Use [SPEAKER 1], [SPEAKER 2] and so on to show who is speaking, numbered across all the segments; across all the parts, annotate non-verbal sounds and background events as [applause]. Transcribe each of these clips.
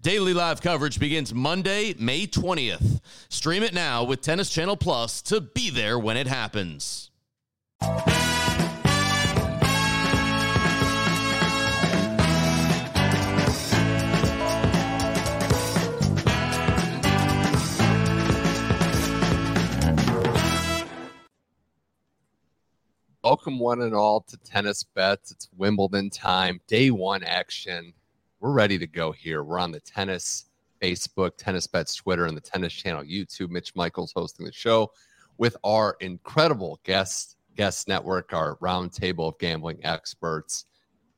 [SPEAKER 1] Daily live coverage begins Monday, May 20th. Stream it now with Tennis Channel Plus to be there when it happens.
[SPEAKER 2] Welcome, one and all, to Tennis Bets. It's Wimbledon time, day one action we're ready to go here. We're on the tennis Facebook, Tennis Bets Twitter, and the Tennis Channel YouTube. Mitch Michaels hosting the show with our incredible guest guest network, our roundtable of gambling experts.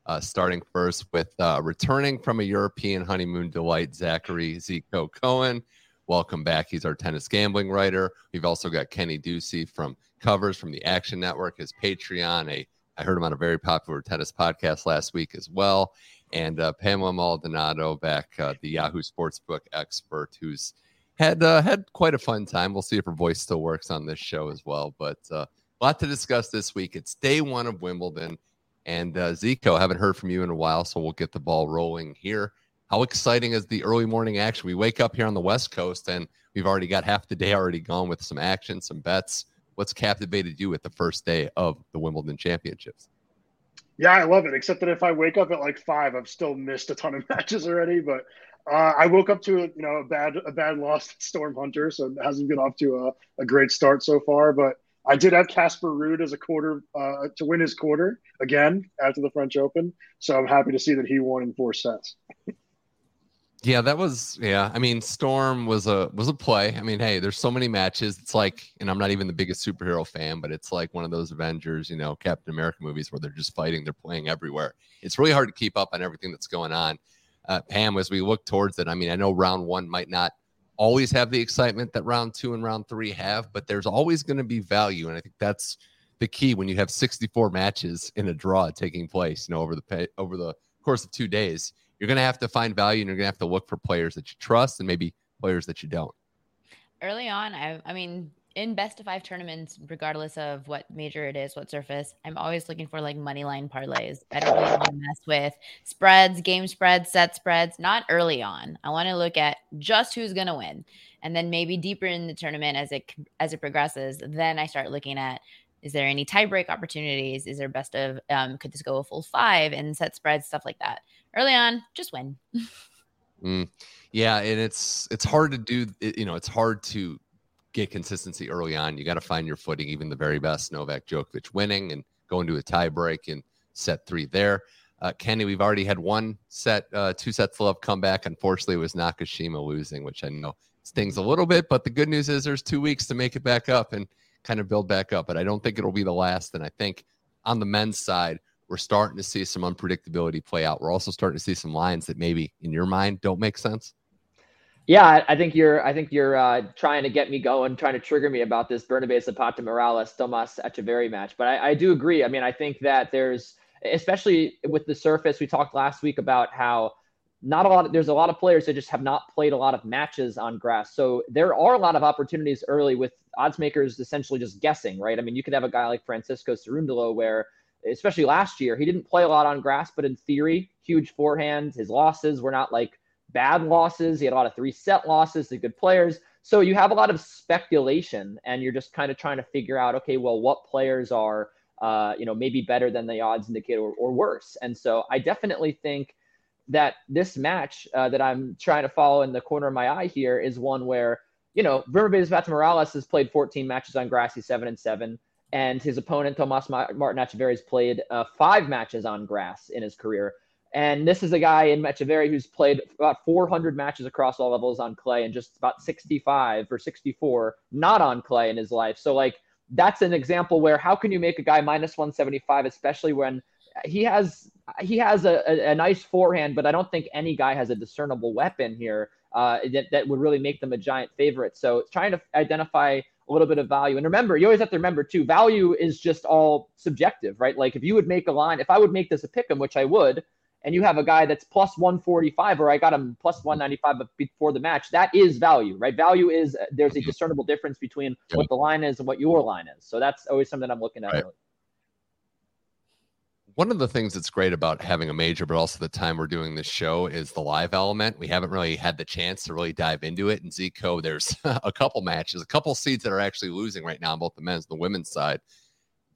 [SPEAKER 2] Uh, starting first with uh, returning from a European honeymoon delight, Zachary Zico Cohen. Welcome back. He's our tennis gambling writer. We've also got Kenny Ducey from Covers from the Action Network, his Patreon. A I heard him on a very popular tennis podcast last week as well and uh, Pamela Maldonado back, uh, the Yahoo Sportsbook expert, who's had uh, had quite a fun time. We'll see if her voice still works on this show as well. But uh, a lot to discuss this week. It's day one of Wimbledon, and uh, Zico, haven't heard from you in a while, so we'll get the ball rolling here. How exciting is the early morning action? We wake up here on the West Coast, and we've already got half the day already gone with some action, some bets. What's captivated you with the first day of the Wimbledon Championships?
[SPEAKER 3] Yeah, I love it. Except that if I wake up at like five, I've still missed a ton of [laughs] matches already. But uh, I woke up to you know a bad a bad loss at Storm Hunter, so it hasn't been off to a, a great start so far. But I did have Casper Ruud as a quarter uh, to win his quarter again after the French Open, so I'm happy to see that he won in four sets. [laughs]
[SPEAKER 2] Yeah, that was yeah. I mean, Storm was a was a play. I mean, hey, there's so many matches. It's like, and I'm not even the biggest superhero fan, but it's like one of those Avengers, you know, Captain America movies where they're just fighting, they're playing everywhere. It's really hard to keep up on everything that's going on. Uh, Pam, as we look towards it, I mean, I know round one might not always have the excitement that round two and round three have, but there's always going to be value, and I think that's the key when you have 64 matches in a draw taking place, you know, over the over the course of two days you're going to have to find value and you're going to have to look for players that you trust and maybe players that you don't.
[SPEAKER 4] Early on, I, I mean, in best of five tournaments, regardless of what major it is, what surface, I'm always looking for like money line parlays. I don't really want to mess with spreads, game spreads, set spreads, not early on. I want to look at just who's going to win. And then maybe deeper in the tournament as it as it progresses, then I start looking at is there any tiebreak opportunities? Is there best of um, could this go a full five and set spreads, stuff like that early on, just win.
[SPEAKER 2] mm, yeah, and it's it's hard to do. You know, it's hard to get consistency early on. You got to find your footing. Even the very best, Novak Djokovic winning and going to a tiebreak in set three there. Uh, Kenny, we've already had one set, uh, two sets of love come back. Unfortunately, it was Nakashima losing, which I know stings a little bit. But the good news is there's two weeks to make it back up and kind of build back up. But I don't think it'll be the last. And I think on the men's side, we're starting to see some unpredictability play out. We're also starting to see some lines that maybe in your mind don't make sense.
[SPEAKER 5] Yeah, I think you're. I think you're uh, trying to get me going, trying to trigger me about this Bernabe Zapata Miralles Tomas Etcheverry match. But I, I do agree. I mean, I think that there's, especially with the surface, we talked last week about how not a lot. Of, there's a lot of players that just have not played a lot of matches on grass. So there are a lot of opportunities early with odds makers essentially just guessing, right? I mean, you could have a guy like Francisco Cerundolo where especially last year, he didn't play a lot on grass, but in theory, huge forehands. His losses were not like bad losses. He had a lot of three set losses to good players. So you have a lot of speculation, and you're just kind of trying to figure out, okay, well, what players are, uh, you know, maybe better than the odds indicate or, or worse. And so I definitely think that this match uh, that I'm trying to follow in the corner of my eye here is one where, you know, River Bates Miralles has played 14 matches on grass. He's seven and seven and his opponent Tomas Martin Etcheverry has played uh, five matches on grass in his career. And this is a guy in Etcheverry who's played about 400 matches across all levels on clay and just about 65 or 64 not on clay in his life. So like that's an example where how can you make a guy minus 175, especially when he has he has a, a, a nice forehand, but I don't think any guy has a discernible weapon here uh, that, that would really make them a giant favorite. So trying to identify a little bit of value. And remember, you always have to remember too, value is just all subjective, right? Like if you would make a line, if I would make this a pick 'em, which I would, and you have a guy that's plus 145 or I got him plus 195 before the match, that is value, right? Value is there's a mm-hmm. discernible difference between what the line is and what your line is. So that's always something I'm looking at.
[SPEAKER 2] Right one of the things that's great about having a major, but also the time we're doing this show is the live element. We haven't really had the chance to really dive into it. And Zico, there's [laughs] a couple matches, a couple seeds that are actually losing right now on both the men's and the women's side,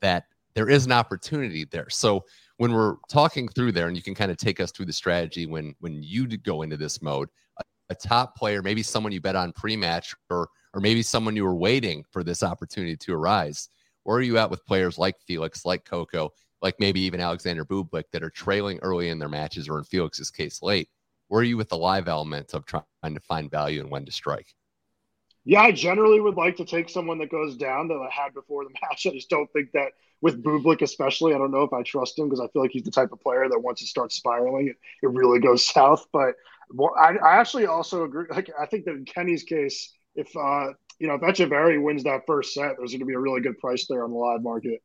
[SPEAKER 2] that there is an opportunity there. So when we're talking through there, and you can kind of take us through the strategy when when you go into this mode, a, a top player, maybe someone you bet on pre-match, or or maybe someone you were waiting for this opportunity to arise. Where are you at with players like Felix, like Coco? Like maybe even Alexander Bublik that are trailing early in their matches or in Felix's case late? Where are you with the live element of trying to find value and when to strike?
[SPEAKER 3] Yeah, I generally would like to take someone that goes down that I had before the [laughs] match. I just don't think that with Bublik, especially, I don't know if I trust him because I feel like he's the type of player that once it starts spiraling, it, it really goes [laughs] south. But well, I, I actually also agree. Like, I think that in Kenny's case, if uh, you know, if Etcheverry wins that first set, there's going to be a really good price there on the live market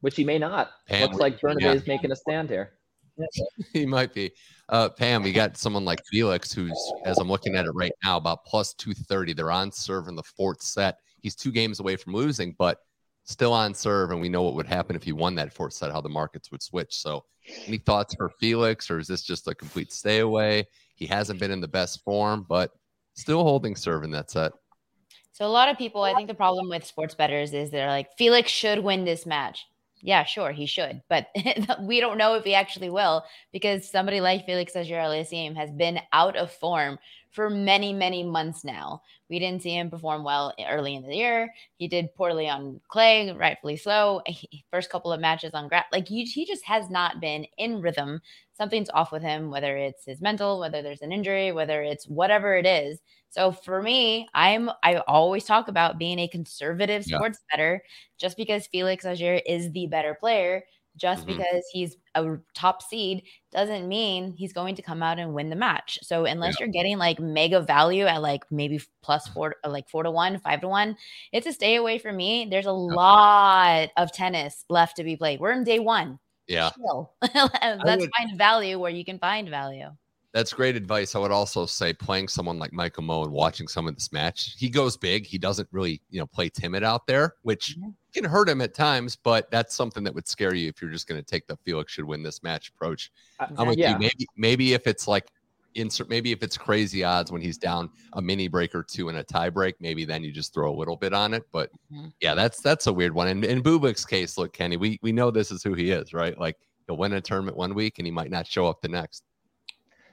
[SPEAKER 5] which he may not. Pam, Looks like Bernabé yeah. is making a stand here. [laughs]
[SPEAKER 2] he might be. Uh, Pam, we got someone like Felix, who's, as I'm looking at it right now, about plus 230. They're on serve in the fourth set. He's two games away from losing, but still on serve. And we know what would happen if he won that fourth set, how the markets would switch. So, any thoughts for Felix, or is this just a complete stay away? He hasn't been in the best form, but still holding serve in that set.
[SPEAKER 4] So, a lot of people, I think the problem with sports betters is they're like, Felix should win this match. Yeah, sure, he should, but [laughs] we don't know if he actually will because somebody like Felix Auger-Aliassime has been out of form for many, many months now. We didn't see him perform well early in the year. He did poorly on clay, rightfully so. First couple of matches on grass, like he, he just has not been in rhythm. Something's off with him, whether it's his mental, whether there's an injury, whether it's whatever it is. So for me, I'm I always talk about being a conservative sports yeah. better. Just because Felix Auger is the better player, just mm-hmm. because he's a top seed doesn't mean he's going to come out and win the match. So unless yeah. you're getting like mega value at like maybe plus four, like four to one, five to one, it's a stay away from me. There's a yeah. lot of tennis left to be played. We're in day one.
[SPEAKER 2] Yeah. [laughs]
[SPEAKER 4] Let's would, find value where you can find value.
[SPEAKER 2] That's great advice. I would also say playing someone like Michael Mmoh and watching some of this match. He goes big. He doesn't really, you know, play timid out there, which mm-hmm. can hurt him at times, but that's something that would scare you if you're just going to take the Felix should win this match approach. Uh, I'm with yeah. you. Maybe maybe if it's like insert maybe if it's crazy odds when he's down a mini break or two in a tie break, maybe then you just throw a little bit on it. But mm-hmm. yeah, that's that's a weird one. And in Bublik's case, look, Kenny, we we know this is who he is, right? Like he'll win a tournament one week and he might not show up the next.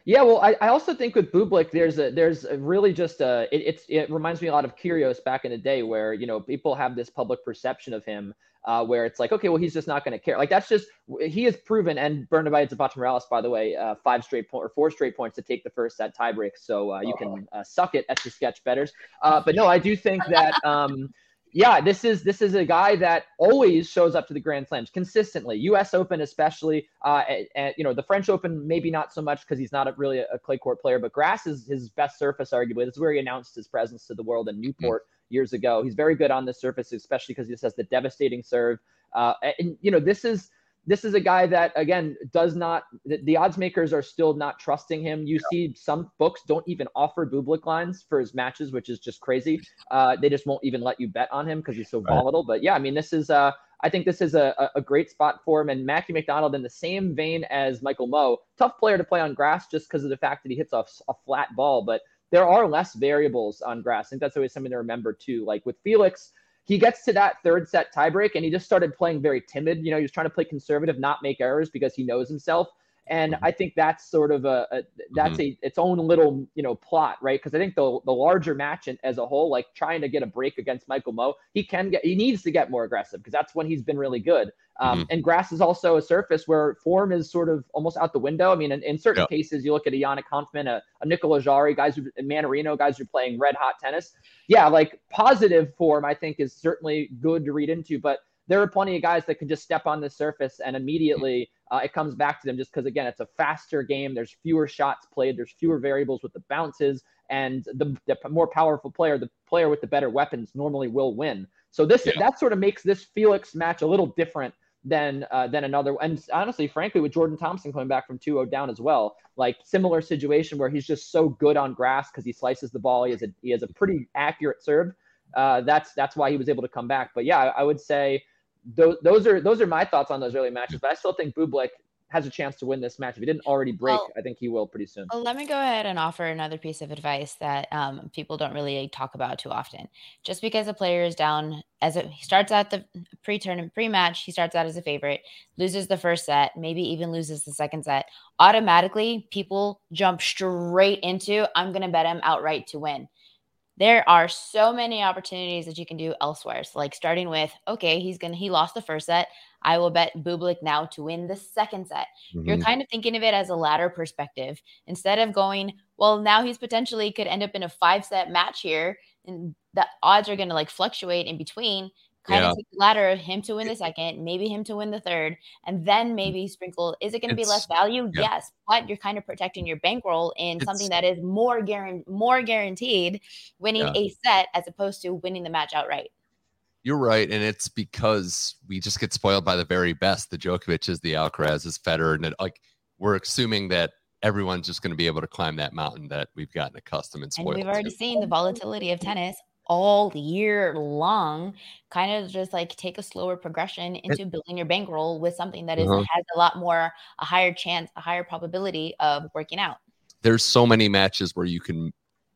[SPEAKER 5] Yeah, well, I, I also think with Bublik, there's a there's a really just a it, it's it reminds me a lot of Kyrgios back in the day, where you know people have this public perception of him, uh, where it's like, okay, well, he's just not going to care. Like that's just he has proven. And Bernabé Zapata Miralles, by the way, uh, five straight point or four straight points to take the first set tiebreak. So uh, you can uh, suck it at the sketch betters. Uh, but no, I do think that. Um, yeah, this is this is a guy that always shows up to the Grand Slams consistently. U.S. Open, especially, uh, and, you know the French Open, maybe not so much because he's not a, really a, clay court player. But grass is his best surface, arguably. This is where he announced his presence to the world in Newport mm-hmm. years ago. He's very good on this surface, especially because he just has the devastating serve. Uh, and you know this is this is a guy that again does not the, the, odds makers are still not trusting him you yeah. see some books don't even offer bublik lines for his matches which is just crazy uh, they just won't even let you bet on him because he's so right. volatile but yeah i mean this is uh I think this is a, a great spot for him. And Matthew McDonald, in the same vein as Michael Mmoh, tough player to play on grass just because of the fact that he hits a, a flat ball. But there are less variables on grass. I think that's always something to remember too. Like with Felix, he gets to that third set tiebreak and he just started playing very timid. You know, he was trying to play conservative, not make errors because he knows himself. And mm-hmm. I think that's sort of a, a that's mm-hmm. a its own little you know plot, right? Because I think the the larger match as a whole, like trying to get a break against Michael Mmoh, he can get he needs to get more aggressive because that's when he's been really good. Um, mm-hmm. And grass is also a surface where form is sort of almost out the window. I mean, in, in certain cases, you look at a Yannick a, a Nicola Jarry, guys who Mannarino, guys who are playing red hot tennis. Yeah, like positive form, I think is certainly good to read into, but there are plenty of guys that can just step on the surface and immediately uh, it comes back to them just because again it's a faster game there's fewer shots played there's fewer variables with the bounces and the, the more powerful player the player with the better weapons normally will win so this yeah. that sort of makes this felix match a little different than uh, than another and honestly frankly with jordan thompson coming back from 2-0 down as well like similar situation where he's just so good on grass because he slices the ball he has a he has a pretty accurate serve uh, that's that's why he was able to come back but yeah i, I would say those, those are those are my thoughts on those early matches. But I still think Bublik has a chance to win this match. If he didn't already break, well, I think he will pretty soon.
[SPEAKER 4] Well, let me go ahead and offer another piece of advice that um, people don't really talk about too often. Just because a player is down as a, he starts out the pre-tournament pre-match, he starts out as a favorite, loses the first set, maybe even loses the second set. Automatically, people jump straight into I'm going to bet him outright to win there are so many opportunities that you can do elsewhere. So, like starting with, okay, he's gonna he lost the first set. I will bet Bublik now to win the second set. Mm-hmm. You're kind of thinking of it as a ladder perspective instead of going, well, now he's potentially could end up in a five set match here, and the odds are going to like fluctuate in between kind yeah. of take the ladder, him to win the second, maybe him to win the third, and then mm. maybe sprinkle. Is it going to be less value? Yeah. Yes, but you're kind of protecting your bankroll in it's, something that is more guaranteed, more guaranteed winning yeah. a set as opposed to winning the match outright.
[SPEAKER 2] You're right, and it's because we just get spoiled by the very best. The Djokovic is the Alcaraz is Federer, and it, like we're assuming that everyone's just going to be able to climb that mountain that we've gotten accustomed and spoiled.
[SPEAKER 4] And we've already to. seen the volatility of tennis all year long, kind of just like take a slower progression into it, building your bankroll with something that is, uh-huh. has a lot more, a higher chance, a higher probability of working out.
[SPEAKER 2] There's so many matches where you can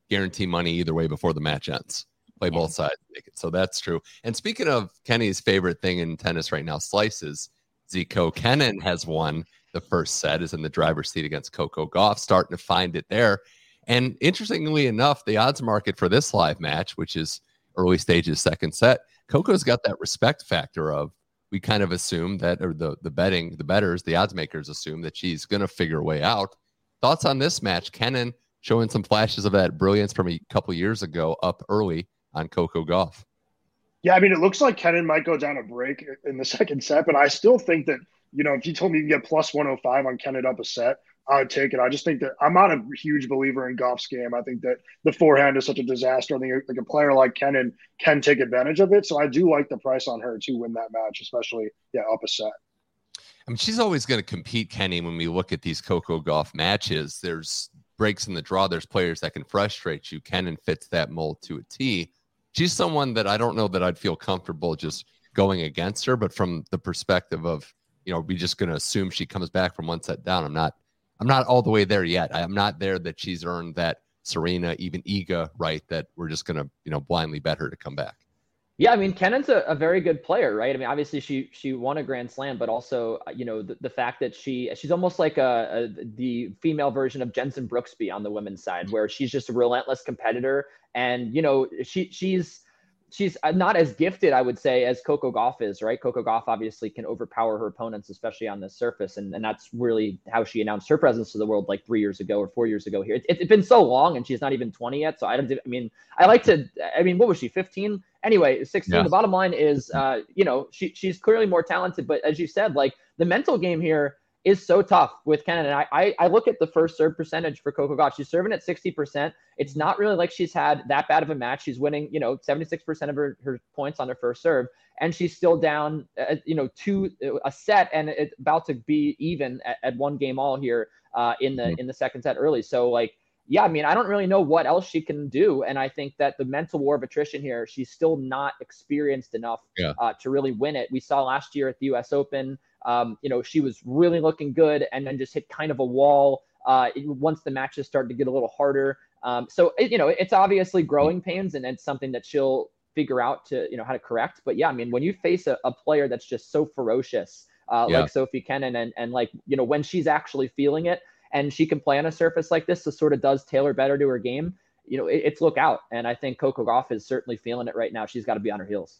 [SPEAKER 2] guarantee money either way before the match ends. Play yeah. both sides. So that's true. And speaking of Kenny's favorite thing in tennis right now, slices. Zico Kenin has won the first set, is in the driver's seat against Coco Gauff, starting to find it there. And interestingly enough, the odds market for this live match, which is early stages second set, Coco's got that respect factor of we kind of assume that, or the the betting, the betters, the odds makers assume that she's going to figure a way out. Thoughts on this match? Kenin showing some flashes of that brilliance from a couple years ago, up early on Coco Gauff.
[SPEAKER 3] Yeah, I mean, it looks like Kenin might go down a break in the [laughs] second set, but I still think that you know if you told me you can get plus 105 on Kenin up a set, I would take it. I just think that I'm not a huge believer in Gauff's game. I think that the forehand is such a disaster. I think like a player like Kenin can take advantage of it. So I do like the price on her to win that match, especially yeah up a set.
[SPEAKER 2] I mean, she's always going to compete, Kenny. When we look at these Coco Gauff matches, there's breaks in the draw. There's players that can frustrate you. Kenin fits that mold to a T. She's someone that I don't know that I'd feel comfortable just going against her, but from the perspective of you know, we just going to assume she comes back from one set down. I'm not I'm not all the way there yet. I'm not there that she's earned that Serena, even Iga, right? That we're just gonna, you know, blindly bet her to come back.
[SPEAKER 5] Yeah, I mean, Kenin's a, a, very good player, right? I mean, obviously she she won a Grand Slam, but also, uh, you know, the, the fact that she she's almost like a, a, the female version of Jenson Brooksby on the women's side, where she's just a relentless competitor, and you know, she she's she's uh, not as gifted, I would say, as Coco Gauff is, right? Coco Gauff obviously can overpower her opponents, especially on the surface. And, and that's really how she announced her presence to the world like three years ago or four years ago here. It, has been so long and she's not even 20 yet. So I don't, I mean, I like to, I mean, what was she, 15? Anyway, 16. Yeah. The bottom line is, uh, you know, she, she's clearly more talented. But as you said, like the mental game here, is so tough with. And I, I, I, look at the first serve percentage for Coco Gauff. She's serving at 60%. It's not really like she's had that bad of a match. She's winning, you know, 76% of her, her points on her first serve. And she's still down, uh, you know, two a set and it's about to be even at, at one game all here uh, in the mm-hmm. in the second set early. So like, yeah, I mean, I don't really know what else she can do. And I think that the mental war of attrition here, she's still not experienced enough yeah. uh, to really win it. We saw last year at the U.S. Open. Um, you know, she was really looking good and then just hit kind of a wall uh, once the matches started to get a little harder. Um, so, it, you know, it's obviously growing pains and it's something that she'll figure out to, you know, how to correct. But yeah, I mean, when you face a, a player that's just so ferocious, uh, yeah. like Sophie Kenin, and, and like, you know, when she's actually feeling it and she can play on a surface like this, so sort of does tailor better to her game, you know, it, it's look out. And I think Coco Gauff is certainly feeling it right now. She's got to be on her heels.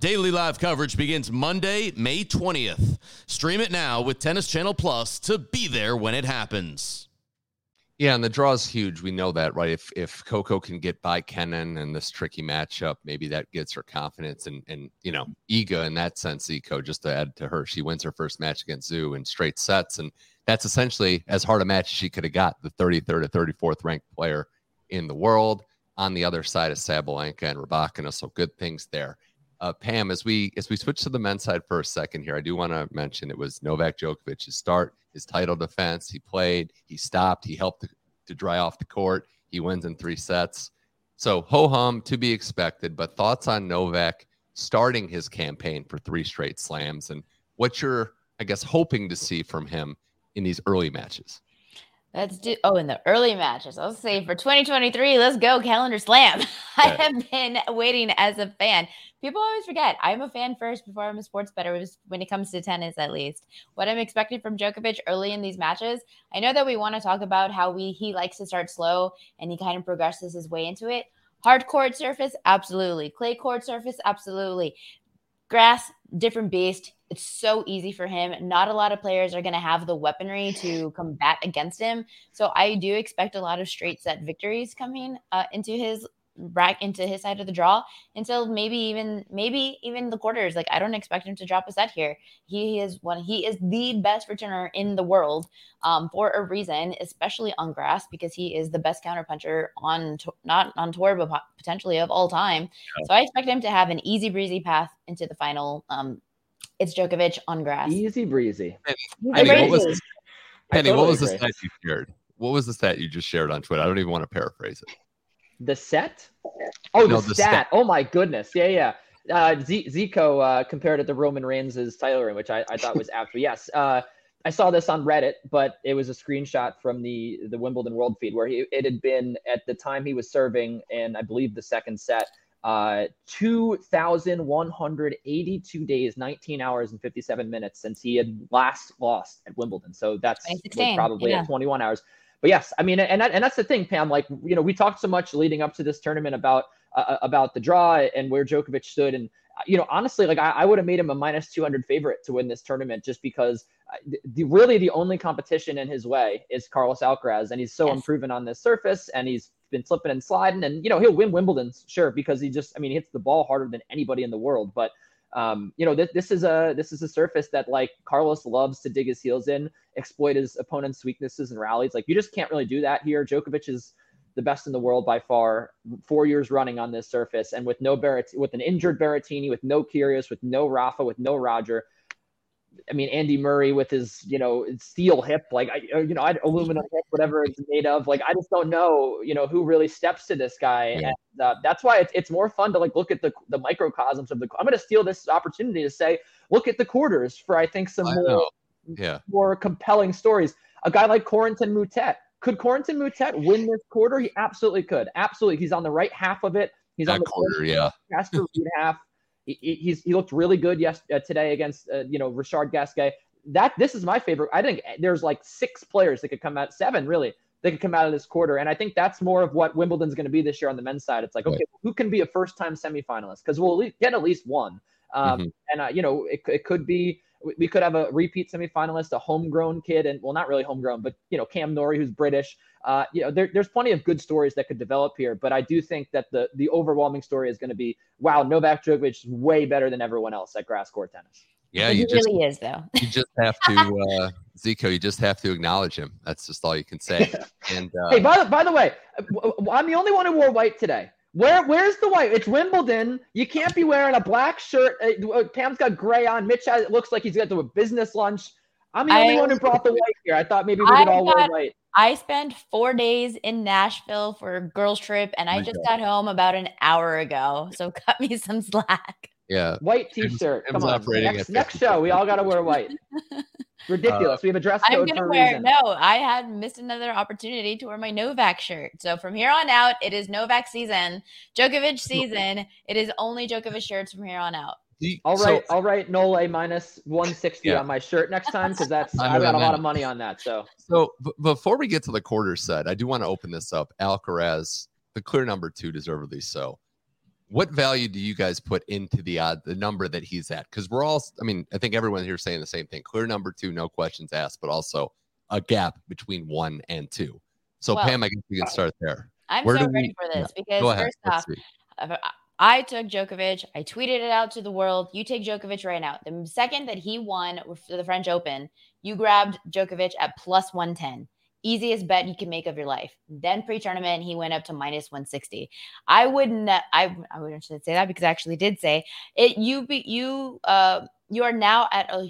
[SPEAKER 1] Daily live coverage begins Monday, May 20th. Stream it now with Tennis Channel Plus to be there when it happens.
[SPEAKER 2] Yeah, and the draw is huge. We know that, right? If if Coco can get by Kenin and this tricky matchup, maybe that gets her confidence and and you know Iga in that sense. Eco just to add to her, she wins her first match against Zhu in straight sets, and that's essentially as hard a match as she could have got. The 33rd or 34th ranked player in the world on the other side of Sabalenka and Rybakina, so good things there. Uh, Pam, as we as we switch to the men's side for a second here, I do want to mention it was Novak Djokovic's start, his title defense. He played, he stopped, he helped to, to dry off the court. He wins in three sets. So ho hum to be expected. But thoughts on Novak starting his campaign for three straight slams and what you're, I guess, hoping to see from him in these early matches.
[SPEAKER 4] Let's do. Oh, in the early matches, I'll say for 2023, let's go calendar slam. [laughs] I have been waiting as a fan. People always forget I'm a fan first before I'm a sports better. When it comes to tennis, at least, what I'm expecting from Djokovic early in these matches. I know that we want to talk about how we he likes to start slow and he kind of progresses his way into it. Hard court surface, absolutely. Clay court surface, absolutely. Grass, different beast. It's so easy for him. Not a lot of players are going to have the weaponry to combat against him. So I do expect a lot of straight set victories coming uh, into his back into his side of the draw until maybe even maybe even the quarters. Like I don't expect him to drop a set here. He is one. He is the best returner in the world um, for a reason, especially on grass because he is the best counterpuncher on to- not on tour but potentially of all time. Yeah. So I expect him to have an easy breezy path into the final. Um, it's Djokovic on grass.
[SPEAKER 5] Easy breezy.
[SPEAKER 2] Penny, Penny, what was, Penny, totally what was the stat you shared? What was the stat you just shared on Twitter? I don't even want to paraphrase it.
[SPEAKER 5] The set? Oh, no, the, the stat. stat. Oh my goodness. Yeah, yeah. Uh, Z- Zico uh, compared it to Roman Reigns' title reign, which I, I thought was [laughs] absolutely yes. Uh, I saw this on Reddit, but it was a screenshot from the the Wimbledon World feed where he it had been at the time he was serving, and I believe the second set, uh, 2,182 days, 19 hours, and 57 minutes since he had last lost at Wimbledon. So that's probably yeah. at 21 hours but yes, I mean, and that, and that's the thing, Pam. Like you know, we talked so much leading up to this tournament about uh, uh about the draw and where Djokovic stood, and uh, you know, honestly, like I, I would have made him a minus 200 favorite to win this tournament just because uh, the, really the only competition in his way is Carlos Alcaraz, and he's so yes. unproven on this surface, and he's been slipping and sliding, and you know, he'll win Wimbledon, sure, because he just, I mean, he hits the ball harder than anybody in the world, but um, you know, th- this is a this is a surface that like Carlos loves to dig his heels in, exploit his opponent's weaknesses and rallies. Like you just can't really do that here. Djokovic is the best in the world by far, four years running on this surface, and with no Barrett, with an injured Berrettini, with no Kyrgios, with no Rafa, with no Roger, I mean, Andy Murray with his, you know, steel hip, like, I, you know, I'd aluminum hip, whatever it's made of. Like, I just don't know, you know, who really steps to this guy. Yeah. And uh, that's why it's, it's more fun to like look at the, the microcosms of the. I'm going to steal this opportunity to say, look at the quarters for, I think, some I more,
[SPEAKER 2] yeah.
[SPEAKER 5] more compelling stories. A guy like Corentin Moutet. Could Corentin Moutet win this quarter? He absolutely could. Absolutely. He's on the right half of it. He's
[SPEAKER 2] that
[SPEAKER 5] on the
[SPEAKER 2] quarter, yeah.
[SPEAKER 5] Casper half. He, he's he looked really good yes uh, today against uh, you know Richard Gasquet. That this is my favorite. I think there's like six players that could come out, seven really, that could come out of this quarter, and I think that's more of what Wimbledon's going to be this year on the men's side. It's like okay, right. who can be a first time semifinalist? Because we'll get at least one. Um, mm-hmm. And uh, you know, it, it could be we could have a repeat semifinalist, a homegrown kid, and well, not really homegrown, but you know, Cam Norrie, who's British. Uh, you know, there, there's plenty of good stories that could develop here, but I do think that the the overwhelming story is going to be, wow, Novak Djokovic is way better than everyone else at grass court tennis.
[SPEAKER 2] Yeah,
[SPEAKER 4] he
[SPEAKER 2] just,
[SPEAKER 4] really is, though.
[SPEAKER 2] you just have to, [laughs] uh, Zico. You just have to acknowledge him. That's just all you can say. [laughs] And uh,
[SPEAKER 5] hey, by the by the way, I'm the only one who wore white today. Where where's the white? It's Wimbledon. You can't be wearing a black shirt. Uh, uh, Pam's got gray on. Mitch has, it looks like he's got to a business lunch. I'm the only one who brought the white here. I thought maybe we could all wear white.
[SPEAKER 4] I spent four days in Nashville for a girls' trip, and I just got home about an hour ago. So [laughs] cut me some slack.
[SPEAKER 2] Yeah,
[SPEAKER 5] white T-shirt. Come on, next, next show we all got to wear white. [laughs] Ridiculous. Uh, we have a dress code I'm gonna wear,
[SPEAKER 4] No, I had missed another opportunity to wear my Novak shirt. So from here on out, it is Novak season, Djokovic season. It is only Djokovic shirts from here on out.
[SPEAKER 2] You-
[SPEAKER 5] I'll
[SPEAKER 2] so-
[SPEAKER 5] write I'll write Nole minus 160
[SPEAKER 2] Yeah.
[SPEAKER 5] on my shirt next time because that's [laughs]
[SPEAKER 2] I
[SPEAKER 5] I've got a lot of money on that. So
[SPEAKER 2] So b- before we get to the quarter set, I do want to open this up. Alcaraz, the clear number two, deservedly so. What value do you guys put into the odd, the number that he's at? Because we're all, I mean, I think everyone here is saying the same thing. Clear number two, no questions asked, but also a gap between one and two. So
[SPEAKER 4] Well,
[SPEAKER 2] Pam, I guess we can uh, start there.
[SPEAKER 4] I'm
[SPEAKER 2] Where
[SPEAKER 4] so
[SPEAKER 2] do we-
[SPEAKER 4] ready for this because
[SPEAKER 2] Go ahead.
[SPEAKER 4] first off. I- took Djokovic. I tweeted it out to the world. You take Djokovic right now. The second that he won for the French Open, you grabbed Djokovic at plus 110. Easiest bet you can make of your life. Then pre-tournament, he went up to minus 160. I wouldn't. I I wouldn't say that because I actually did say it. You be you. Uh, you are now at a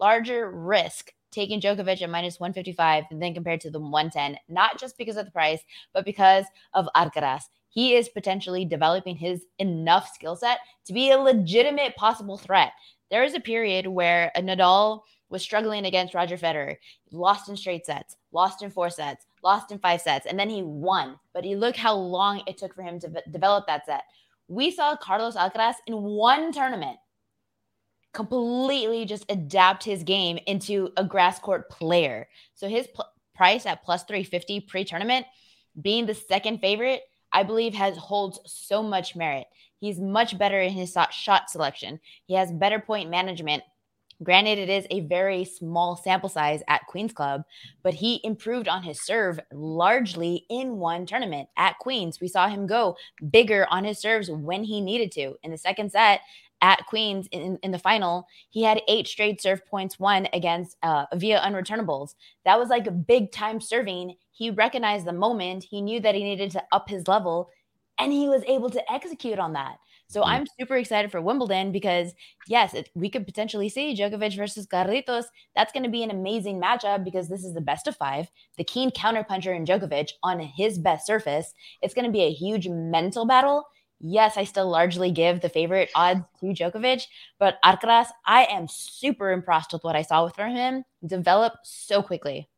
[SPEAKER 4] larger risk taking Djokovic at minus 155 than compared to the 110. Not just because of the price, but because of Alcaraz he is potentially developing his enough skill set to be a legitimate possible threat. There is a period where a Nadal was struggling against Roger Federer, lost in straight sets, lost in four sets, lost in five sets, and then he won. But he look how long it took for him to v- develop that set. We saw Carlos Alcaraz in one tournament completely just adapt his game into a grass court player. So his pl- price at plus 350 pre-tournament being the second favorite I believe has holds so much merit. He's much better in his shot selection. He has better point management. Granted, it is a very small sample size at Queens Club, but he improved on his serve largely in one tournament at Queens. We saw him go bigger on his serves when he needed to. In the second set at Queens in, in the final, he had eight straight serve points won against uh, via unreturnables. That was like a big time serving. He recognized the moment. He knew that he needed to up his level, and he was able to execute on that. So. I'm super excited for Wimbledon because yes, it, we could potentially see Djokovic versus Carlitos. That's going to be an amazing matchup because this is the best of five. The keen counterpuncher in Djokovic on his best surface. It's going to be a huge mental battle. Yes, I still largely give the favorite odds to Djokovic, but Alcaraz, I am super impressed with what I saw from him develop so quickly.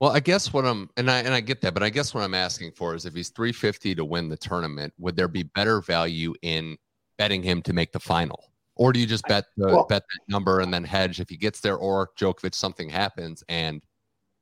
[SPEAKER 2] Well, I guess what I'm and I and I get that, but I guess what I'm asking for is if he's 350 to win the tournament, would there be better value in betting him to make the final? Or do you just bet the
[SPEAKER 3] Well-
[SPEAKER 2] bet that number and then hedge if he gets there or Djokovic something happens and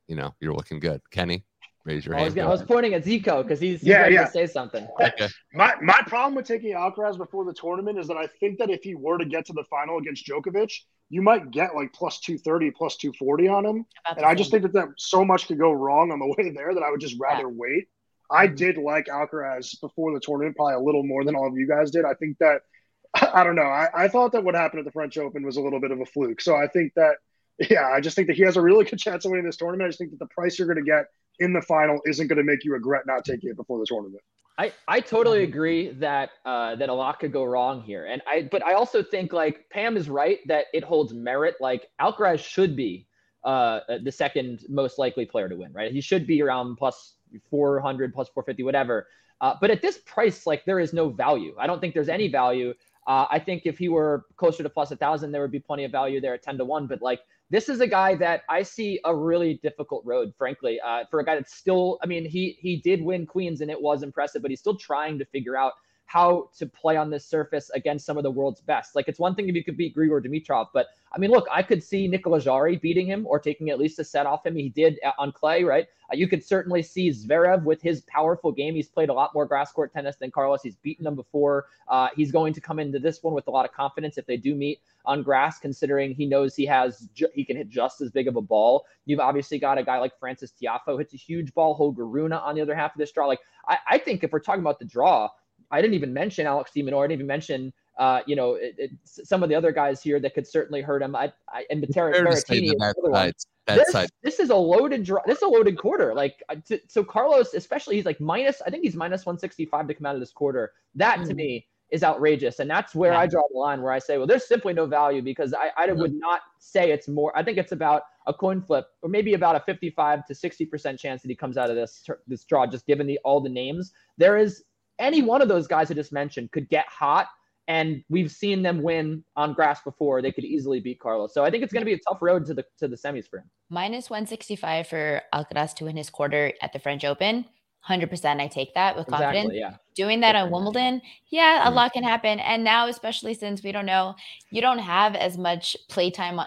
[SPEAKER 2] you know you're looking good? Kenny, raise your
[SPEAKER 5] I
[SPEAKER 2] hand.
[SPEAKER 5] gonna- I was pointing at Zico because he's, he's
[SPEAKER 3] Yeah,
[SPEAKER 5] ready
[SPEAKER 3] yeah.
[SPEAKER 5] to say something.
[SPEAKER 2] Okay.
[SPEAKER 3] My my problem with taking Alcaraz before the tournament is that I think that if he were to get to the final against Djokovic, you might get like plus 230, plus 240 on him.
[SPEAKER 4] About
[SPEAKER 3] And I just think that, that so much could go wrong on the way there that I would just rather wait. I did like Alcaraz before the tournament, probably a little more than all of you guys did. I think that, [laughs] I don't know. I, I thought that what happened at the French Open was a little bit of a fluke. So I think that, [laughs] yeah, I just think that he has a really good [laughs] chance of winning this tournament. I just think that the price you're going to get in the final isn't going to make you regret not taking it before the tournament.
[SPEAKER 5] I, I totally agree that uh, that a lot could go wrong here, and I but I also think like Pam is right that it holds merit. Like Alcaraz should be uh, the second most likely player to win, right? He should be around plus 400, plus 450, whatever. Uh, but at this price, like there is no value. I don't think there's any value. Uh, I think if he were closer to plus a thousand, there would be plenty of value there at 10 to one. But like this is a guy that I see a really difficult road, frankly, uh, for a guy that's still. I mean, he he did win Queens and it was impressive, but he's still trying to figure out how to play on this surface against some of the world's best. Like it's one thing if you could beat Grigor Dimitrov, but I mean, look, I could see Nikola Jarry beating him or taking at least a set off him. He did uh, on clay, right? Uh, you could certainly see Zverev with his powerful game. He's played a lot more grass court tennis than Carlos. He's beaten him before. Uh, he's going to come into this one with a lot of confidence if they do meet on grass, considering he knows he has ju- he can hit just as big of a ball. You've obviously got a guy like Frances Tiafoe hits a huge ball. Holger Rune on the other half of this draw. Like I, I think if we're talking about the draw, I didn't even mention Alex de Minaur. I didn't even mention uh, you know, it, it, some of the other guys here that could certainly hurt him. I, I and Matera
[SPEAKER 2] Fair to
[SPEAKER 5] Berrettini is
[SPEAKER 2] that
[SPEAKER 5] another one.
[SPEAKER 2] side, that
[SPEAKER 5] This, this is a loaded draw. This is a loaded quarter. Like uh, t- so, Carlos, especially, he's like minus. I think he's minus one sixty five to come out of this quarter. That to
[SPEAKER 4] Mhm.
[SPEAKER 5] me is outrageous, and that's where
[SPEAKER 4] Yeah.
[SPEAKER 5] I draw the line. Where I say, well, there's simply no value because I, I would not say it's more. I think it's about a coin flip, or maybe about a fifty five to sixty percent chance that he comes out of this this draw, just given the all the names. There is any one of those guys I just mentioned could get hot. And we've seen them win on grass before. They could easily beat Carlos. So I think it's going to be a tough road to the to the semis for him.
[SPEAKER 4] Minus 165 for Alcaraz to win his quarter at the French Open. 100% I take that with confidence.
[SPEAKER 5] Exactly. Yeah.
[SPEAKER 4] doing that on Wimbledon, yeah, a mm. lot can happen. And now, especially since we don't know, you don't have as much playtime uh,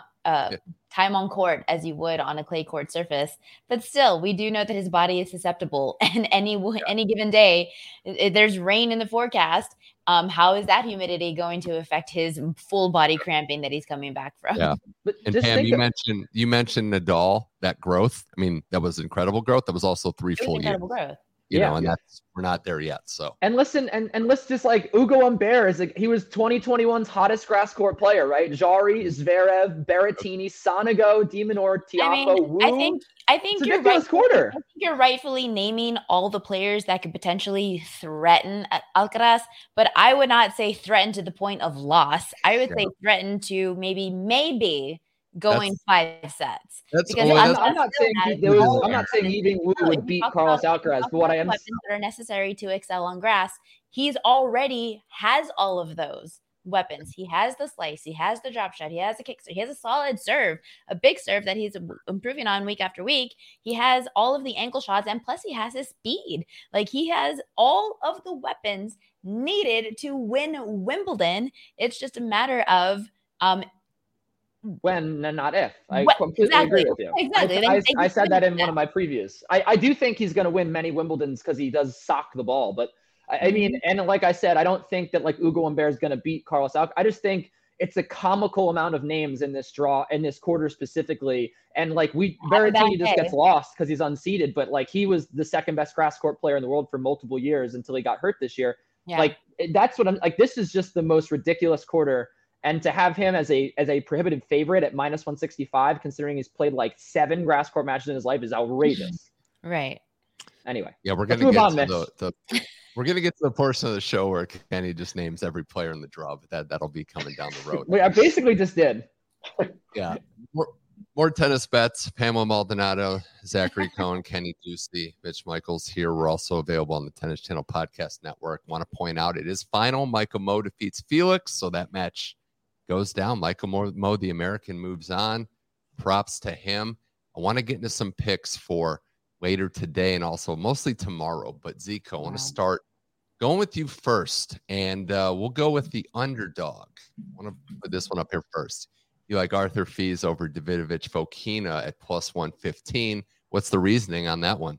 [SPEAKER 4] yeah. Time on court as you would on a clay court surface. But still, we do know that his body is susceptible, [laughs] and any yeah. any given day, there's rain in the forecast. Um, how is that humidity going to affect his full body cramping that he's coming back from?
[SPEAKER 2] Yeah, [laughs] but and Pam, you of- mentioned you mentioned Nadal that growth. I mean, that was incredible growth. That was also three full years. Growth you yeah, know, and yeah. that's we're not there yet. So
[SPEAKER 5] and listen, and and let's just like Ugo Humbert is like he was 2021's hottest grass court player, right? Jarry, mm-hmm. Zverev, Berrettini, Sonego, de Minaur, Tiafoe, I mean,
[SPEAKER 4] Wu. I think I think it's you're right. Quarter. I think you're rightfully naming all the players that could potentially threaten uh, Alcaraz, but I would not say threaten to the point of loss. I would yeah. say threaten to maybe maybe going that's, five sets.
[SPEAKER 5] That's because I'm, I'm, not saying he, was, I'm not saying even Wu would beat Carlos Alcaraz, but what I am
[SPEAKER 4] weapons that are necessary to excel on grass, he's already has all of those weapons. He has the slice, he has the drop shot, he has a kick, serve, he has a solid serve, a big serve that he's improving on week after week. He has all of the angle shots, and plus he has his speed. Like he has all of the weapons needed to win Wimbledon. It's just a matter of um
[SPEAKER 5] when and not if. I completely exactly. agree with you. Exactly. I, I, I said that in one of my previews. I, I do think he's going to win many Wimbledons because he does sock the ball. But I, mean, mm-hmm. and like I said, I don't think that like Ugo Humbert is going to beat Carlos Alcaraz. I just think it's a comical amount of names in this draw in this quarter specifically. And like we Berrettini just gets lost because he's unseeded, but like he was the second best grass court player in the world for multiple years until he got hurt this year. Yeah. Like that's what I'm like. This is just the most ridiculous quarter and to have him as a as a prohibitive favorite at minus 165 considering he's played like seven grass court matches in his life is outrageous. [laughs]
[SPEAKER 4] Right.
[SPEAKER 5] Anyway
[SPEAKER 2] yeah we're gonna get to the, the, we're gonna get to the portion of the show where kenny just names every player in the draw but that that'll be coming down the road. [laughs]
[SPEAKER 5] Wait, i basically just did. [laughs]
[SPEAKER 2] Yeah. More, more tennis bets. Pamela maldonado zachary cohen kenny ducey mitch michaels here. We're also available on the tennis channel podcast network. Want to point out it is final. Michael mmoh defeats felix so that match goes down. Michael Mmoh, the American, moves on. Props to him. I want to get into some picks for later today and also mostly tomorrow. But Zico, I want to start going with you first, and uh, we'll go with the underdog. I want to put this one up here first. You like Arthur Fils over Davidovich Fokina at plus 115. What's the reasoning on that one?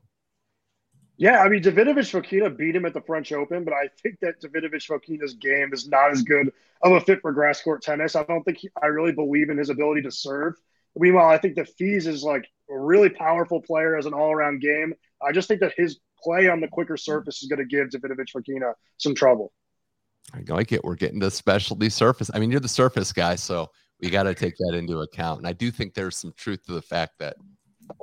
[SPEAKER 3] Yeah, I mean, Davidovich Fokina beat him at the French Open, but I think that Davidovich Fokina's game is not as good of a fit for grass court tennis. I don't think he, I really believe in his ability to serve. Meanwhile, I think the Fils is like a really powerful player as an all around game. I just think that his play on the quicker surface is going to give Davidovich Fokina some trouble.
[SPEAKER 2] I like it. We're getting to specialty surface. I mean, you're the surface guy, so we got to take that into account. And I do think there's some truth to the fact that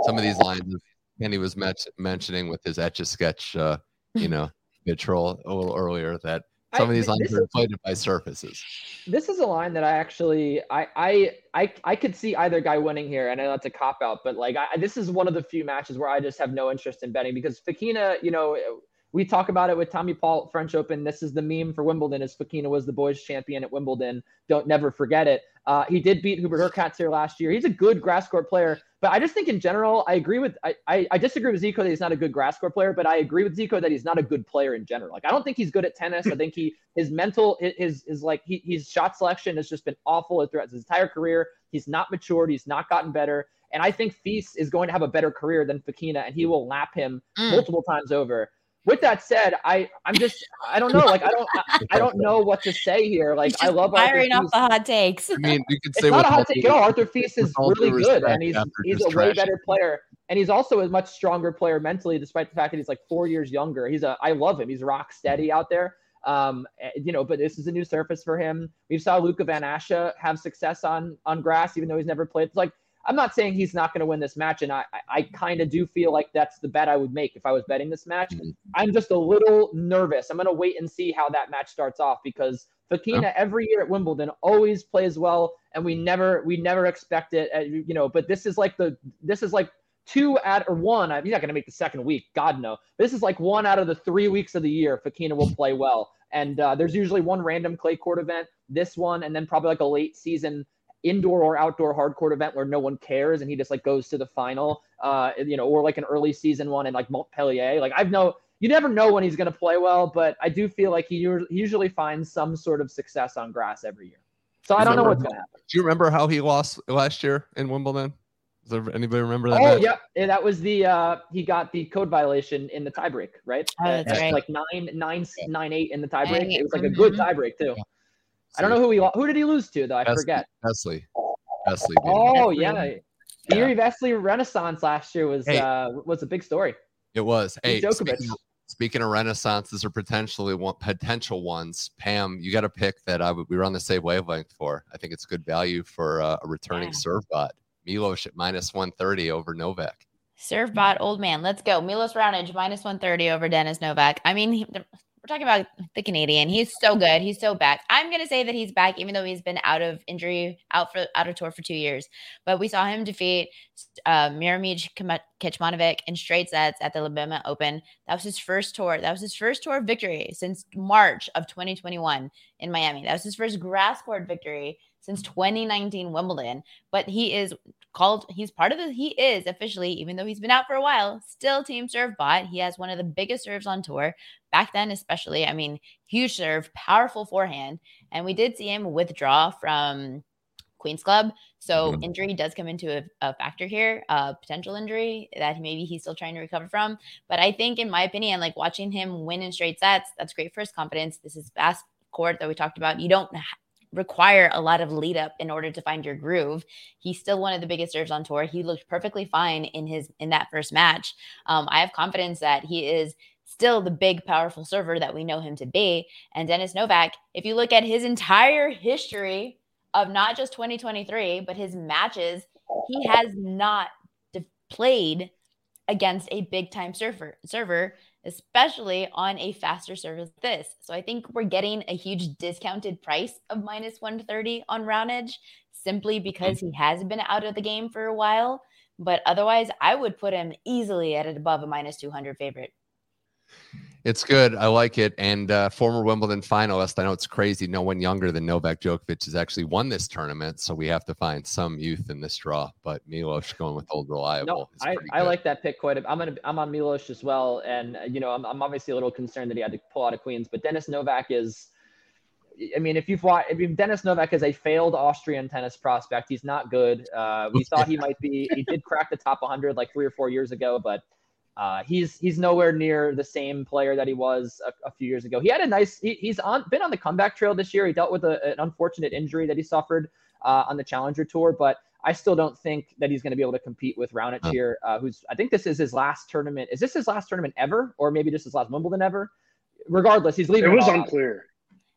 [SPEAKER 2] some of these lines Kenny was met- mentioning with his etch a sketch, uh, you know, [laughs] troll a little earlier that some I, of these lines are inflated by surfaces.
[SPEAKER 5] This is a line that I actually I I I, I could see either guy winning here. And I know that's a cop out, but like I, this is one of the few matches where I just have no interest in betting because Fokina, you know, we talk about it with Tommy Paul French Open. This is the meme for Wimbledon. Is Fokina was the boys champion at Wimbledon. Don't never forget it. Uh, he did beat Hubert Hurkacz here last year. He's a good grass court player, but I just think in general, I agree with I, I, I disagree with Zico that he's not a good grass court player, but I agree with Zico that he's not a good player in general. Like I don't think he's good at tennis. I think he his mental his is like he, his shot selection has just been awful throughout his entire career. He's not matured. He's not gotten better. And I think Fils is going to have a better career than Fokina, and he will lap him mm. multiple times over with that said, I I'm just I don't know like I don't I, I don't know what to say here. Like I love
[SPEAKER 4] firing off the hot takes. I
[SPEAKER 2] mean, you could
[SPEAKER 5] say it's not a hot take at all. Arthur Fils is really good, and he's he's a way better player, and he's also a much stronger player mentally, despite the fact that he's like four years younger. He's a I love him. He's rock steady out there. Um, eh, you know, but this is a new surface for him. We saw Luca Van Assche have success on on grass, even though he's never played. It's like I'm not saying he's not going to win this match, and I, I, I kind of do feel like that's the bet I would make if I was betting this match. Mm-hmm. I'm just a little nervous. I'm going to wait and see how that match starts off because Fokina every year at Wimbledon always plays well, and we never we never expect it. At, you know, but this is like the this is like two at or one. I, he's not going to make the second week, God no. This is like one out of the three weeks of the year. Fokina will play well, and uh, there's usually one random clay court event, this one, and then probably like a late season indoor or outdoor hard court event where no one cares and he just like goes to the final, uh, you know, or like an early season one and like Montpellier. Like I've no, you never know when he's going to play well, but I do feel like he usually finds some sort of success on grass every year. So I don't know what's going to happen.
[SPEAKER 2] Do you remember how he lost last year in Wimbledon? Does anybody remember that?
[SPEAKER 5] Oh
[SPEAKER 2] match?
[SPEAKER 5] yeah, and that was the uh he got the code violation in the tiebreak, right?
[SPEAKER 4] Oh, that's right.
[SPEAKER 5] Like nine, nine, nine, eight in the tiebreak. It was like a good tiebreak too. I don't know who he lo- who did he lose to though. I
[SPEAKER 2] Vesely-
[SPEAKER 5] forget.
[SPEAKER 2] Vesely. Vesely. beat him.
[SPEAKER 5] Oh
[SPEAKER 4] Vesely.
[SPEAKER 5] yeah, the Yuri Vesely Renaissance last year was
[SPEAKER 2] Hey.
[SPEAKER 5] uh was a big story.
[SPEAKER 2] It was. Hey,
[SPEAKER 5] Djokovic.
[SPEAKER 2] speaking of, speaking of renaissances or potentially one, potential ones, Pam, you got a pick that I would, we were on the same wavelength for. I think it's good value for uh, a returning
[SPEAKER 4] Yeah.
[SPEAKER 2] serve bot. Milos at minus 130 over Novak.
[SPEAKER 4] Serve bot, old man. Let's go. Milos Raonic minus 130 over Dennis Novak. I mean, he- we're talking about the Canadian. He's so good. He's so back. I'm gonna say that he's back, even though he's been out of injury, out for out of tour for two years. But we saw him defeat uh, Miomir Kecmanovic in straight sets at the Libema Open. That was his first tour. That was his first tour victory since March of 2021 in Miami. That was his first grass court victory since 2019 Wimbledon. But he is called he's part of the he is officially even though he's been out for a while still team serve bot. He has one of the biggest serves on tour. Back then especially i mean huge serve powerful forehand. And we did see him withdraw from queens club. So
[SPEAKER 2] Mhm.
[SPEAKER 4] injury does come into a, a factor here uh potential injury that maybe he's still trying to recover from. But i think in my opinion like watching him win in straight sets that's great for his confidence. This is fast court that we talked about. You don't require a lot of lead up in order to find your groove He's still one of the biggest serves on tour. He looked perfectly fine in his in that first match. Um, I have confidence that he is still the big, powerful server that we know him to be. And Dennis Novak, if you look at his entire history of not just 2023, but his matches, he has not de- played against a big time server server especially on a faster service this. So I think we're getting a huge discounted price of minus 130 on Raonic simply mm-hmm. because he has been out of the game for a while. But otherwise, I would put him easily at above a minus 200 favorite.
[SPEAKER 2] It's good. I like it. And uh, former Wimbledon finalist. I know it's crazy. No one younger than Novak Djokovic has actually won this tournament. So we have to find some youth in this draw. But Milos going with old reliable.
[SPEAKER 5] No, I, I like that pick quite a bit. I'm gonna I'm on Milos as well, and uh, you know I'm, I'm obviously a little concerned that he had to pull out of Queens, but Dennis Novak is. I mean, if you've watched, I mean, Dennis Novak is a failed Austrian tennis prospect. He's not good. Uh, we [laughs] thought he might be. He did crack the top 100 like three or four years ago, but uh, he's he's nowhere near the same player that he was a, a few years ago. He had a nice. He, he's on been on the comeback trail this year. He dealt with a, an unfortunate injury that he suffered uh, on the Challenger Tour, but I still don't think that he's going to be able to compete with Raonic here. Uh, who's I think this is his last tournament. Is this his last tournament ever, or maybe just his last Wimbledon ever? Regardless, he's leaving.
[SPEAKER 3] It was
[SPEAKER 5] all
[SPEAKER 3] unclear.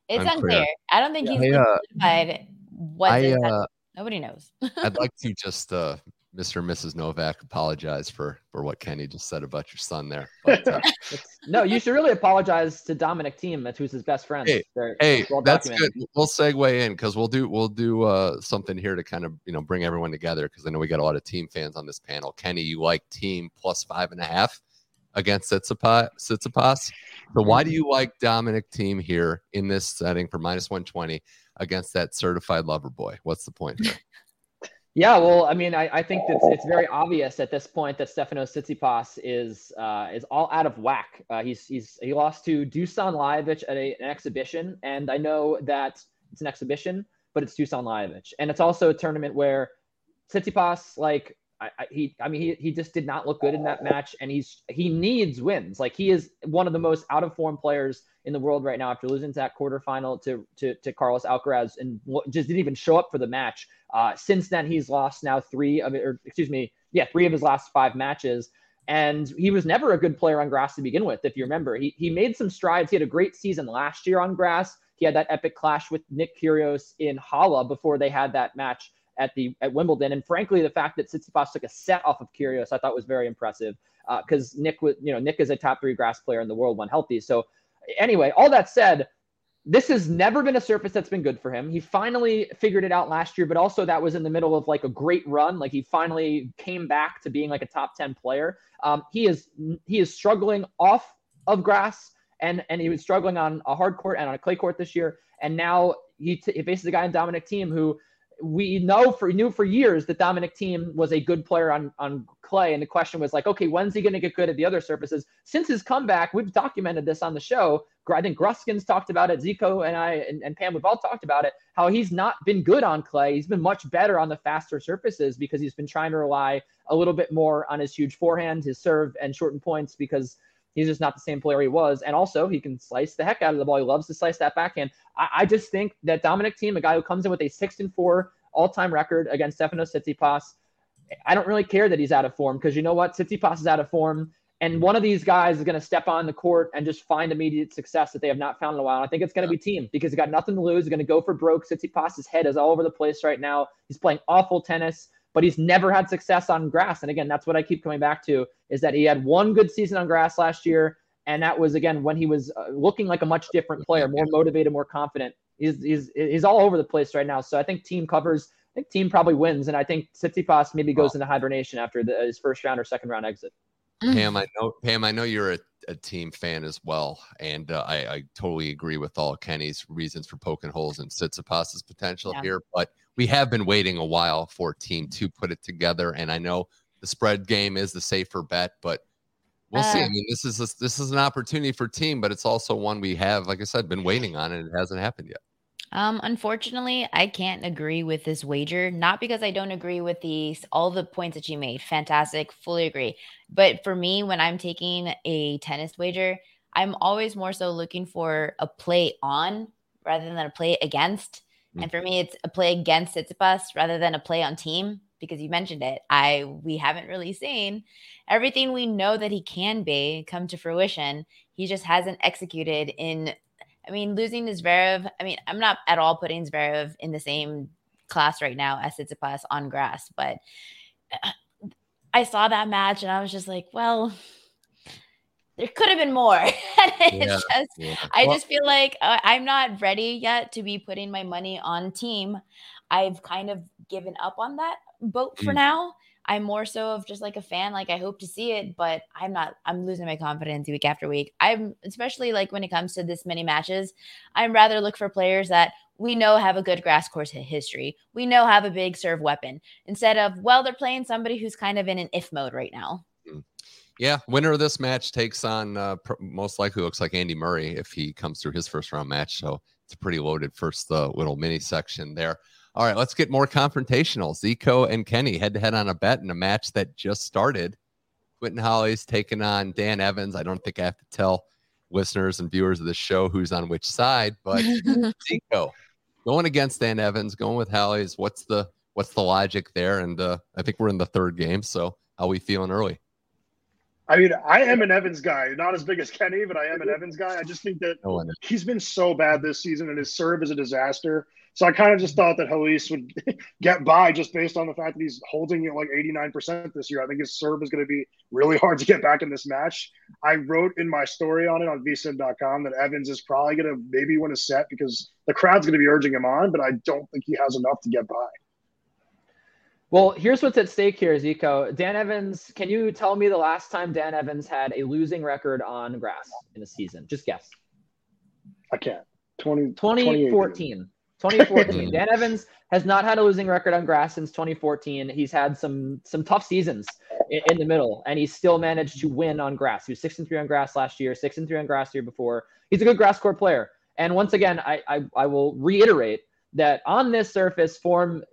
[SPEAKER 4] It's
[SPEAKER 2] Unclear.
[SPEAKER 4] unclear. I don't think
[SPEAKER 5] Yeah.
[SPEAKER 4] he's
[SPEAKER 2] I, uh,
[SPEAKER 4] identified what
[SPEAKER 2] I, uh,
[SPEAKER 4] nobody knows. [laughs]
[SPEAKER 2] I'd like to just, uh, Mr. and Mrs. Novak, apologize for for what Kenny just said about your son there. [laughs] But, uh,
[SPEAKER 5] no, you should really apologize to Dominic Thiem. that's who's his best friend.
[SPEAKER 2] Hey, hey,
[SPEAKER 5] well
[SPEAKER 2] that's good. We'll segue in because we'll do we'll do uh, something here to kind of you know bring everyone together because I know we got a lot of Thiem fans on this panel. Kenny, you like Thiem plus five and a half against Tsitsipas. Tsitsipas. So why
[SPEAKER 5] Mm-hmm.
[SPEAKER 2] do you like Dominic Thiem here in this setting for minus one twenty against that certified lover boy? What's the point here? [laughs]
[SPEAKER 5] Yeah, well, I mean, I, I think it's it's very obvious at this point that Stefanos Tsitsipas is uh, is all out of whack. Uh, he's he's he lost to Dusan Lajovic at a, an exhibition, and I know that it's an exhibition, but it's Dusan Lajovic, and it's also a tournament where Tsitsipas, like I, I, he, I mean, he, he just did not look good in that match, and he's he needs wins. Like he is one of the most out of form players in the world right now after losing to that quarterfinal to to to Carlos Alcaraz, and just didn't even show up for the match. Uh, since then, he's lost now three of or excuse me, yeah, three of his last five matches. And he was never a good player on grass to begin with. If you remember, he, he made some strides. He had a great season last year on grass. He had that epic clash with Nick Kyrgios in Halle before they had that match at the at Wimbledon. And frankly, the fact that Tsitsipas took a set off of Kyrgios, I thought was very impressive because Nick was, you know, Nick is a top three grass player in the world when healthy. So anyway, all that said, this has never been a surface that's been good for him. He finally figured it out last year, but also that was in the middle of like a great run. Like he finally came back to being like a top 10 player. Um, he is he is struggling off of grass and and he was struggling on a hard court and on a clay court this year. And now he, t- he faces a guy in Dominic Thiem who we know for knew for years that Dominic Thiem was a good player on on clay, and the question was like, okay, when's he going to get good at the other surfaces? Since his comeback, we've documented this on the show. I think Gruskin's talked about it. Zico and I and, and Pam, we've all talked about it. How he's not been good on clay. He's been much better on the faster surfaces because he's been trying to rely a little bit more on his huge forehand, his serve, and shorten points because he's just not the same player he was. And also, he can slice the heck out of the ball. He loves to slice that backhand. I, I just think that Dominic Thiem, a guy who comes in with a six and four all-time record against Stefanos Tsitsipas, I don't really care that he's out of form because you know what? Tsitsipas is out of form. And one of these guys is going to step on the court and just find immediate success that they have not found in a while. I think it's going to be Thiem because he's got nothing to lose. He's going to go for broke. Tsitsipas's head is all over the place right now. He's playing awful tennis, but he's never had success on grass. And again, that's what I keep coming back to is that he had one good season on grass last year. And that was, again, when he was uh, looking like a much different player, more motivated, more confident. He's, he's, he's all over the place right now. So I think Thiem covers. I think Thiem probably wins. And I think Tsitsipas maybe goes into hibernation after the, his first round or second round exit.
[SPEAKER 2] Mm. Pam, I know Pam, I know you're a, a Thiem fan as well, and uh, I, I, totally agree with all Kenny's reasons for poking holes in Tsitsipas's potential yeah. here. But we have been waiting a while for Thiem to put it together, and I know the spread game is the safer bet, but we'll uh, see. I mean, this is a, this is an opportunity for Thiem, but it's also one we have, like I said, been waiting on, and it hasn't happened yet.
[SPEAKER 4] Um, unfortunately, I can't agree with this wager. Not because I don't agree with the all the points that you made. Fantastic, fully agree. But for me, when I'm taking a tennis wager, I'm always more so looking for a play on rather than a play against. Mm-hmm. And for me, it's a play against Tsitsipas rather than a play on Thiem because you mentioned it. I we haven't really seen everything we know that he can be come to fruition. He just hasn't executed in I mean, losing Zverev, I mean, I'm not at all putting Zverev in the same class right now as Tsitsipas on grass, but [clears throat] I saw that match and I was just like, well, there could have been more. [laughs] it's yeah, just, yeah. I well, just feel like uh, I'm not ready yet to be putting my money on Thiem. I've kind of given up on that boat for mm. now. I'm more so of just like a fan. Like I hope to see it, but I'm not. I'm losing my confidence week after week. I'm especially like when it comes to this many matches. I'd rather look for players that we know have a good grass course history. We know have a big serve weapon instead of well, they're playing somebody who's kind of in an if mode right now. Hmm.
[SPEAKER 2] Yeah, winner of this match takes on uh, pr- most likely looks like Andy Murray if he comes through his first round match. So it's a pretty loaded first uh, little mini section there. All right, let's get more confrontational. Zico and Kenny head to head on a bet in a match that just started. Quentin Halys taking on Dan Evans. I don't think I have to tell listeners and viewers of this show who's on which side, but [laughs] Zico going against Dan Evans, going with Halys. What's the what's the logic there? And uh, I think we're in the third game, so how we feeling early?
[SPEAKER 3] I mean, I am an Evans guy, not as big as Kenny, but I am an Evans guy. I just think that no he's been so bad this season, and his serve is a disaster. So I kind of just thought that Halys would [laughs] get by just based on the fact that he's holding it like 89% this year. I think his serve is going to be really [laughs] hard to get back in this match. I wrote in my story on it on vsin.com that Evans is probably going to maybe win a set because the crowd's going to be urging him on, but I don't think he has enough to get by.
[SPEAKER 5] Well, here's what's at stake here, Zico. Dan Evans, can you tell me the last time Dan Evans had a losing record on grass in a season? Just guess.
[SPEAKER 3] I can't. 20,
[SPEAKER 5] 2014. 2014. [laughs] Dan Evans has not had a losing record on grass since 2014. He's had some some tough seasons in, in, the middle, and he's still managed to win on grass. He was six and three on grass last year, six and three on grass the year before. He's a good grass court player. And once again, I, I, I will reiterate that on this surface, form